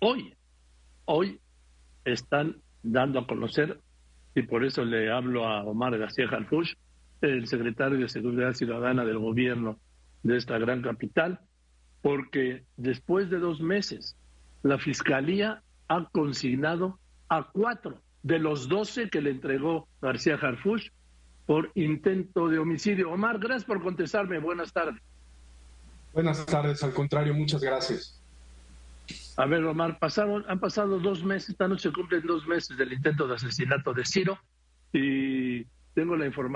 hoy, hoy están dando a conocer, y por eso le hablo a Omar García Harfuch, el secretario de Seguridad Ciudadana del gobierno de esta gran capital, porque después de dos meses la Fiscalía ha consignado a cuatro de los doce que le entregó García Harfuch por intento de homicidio. Omar, gracias por contestarme. Buenas tardes. Buenas tardes, al contrario, muchas gracias. A ver, Omar, pasaron, han pasado dos meses, esta noche cumplen dos meses del intento de asesinato de Ciro y tengo la información.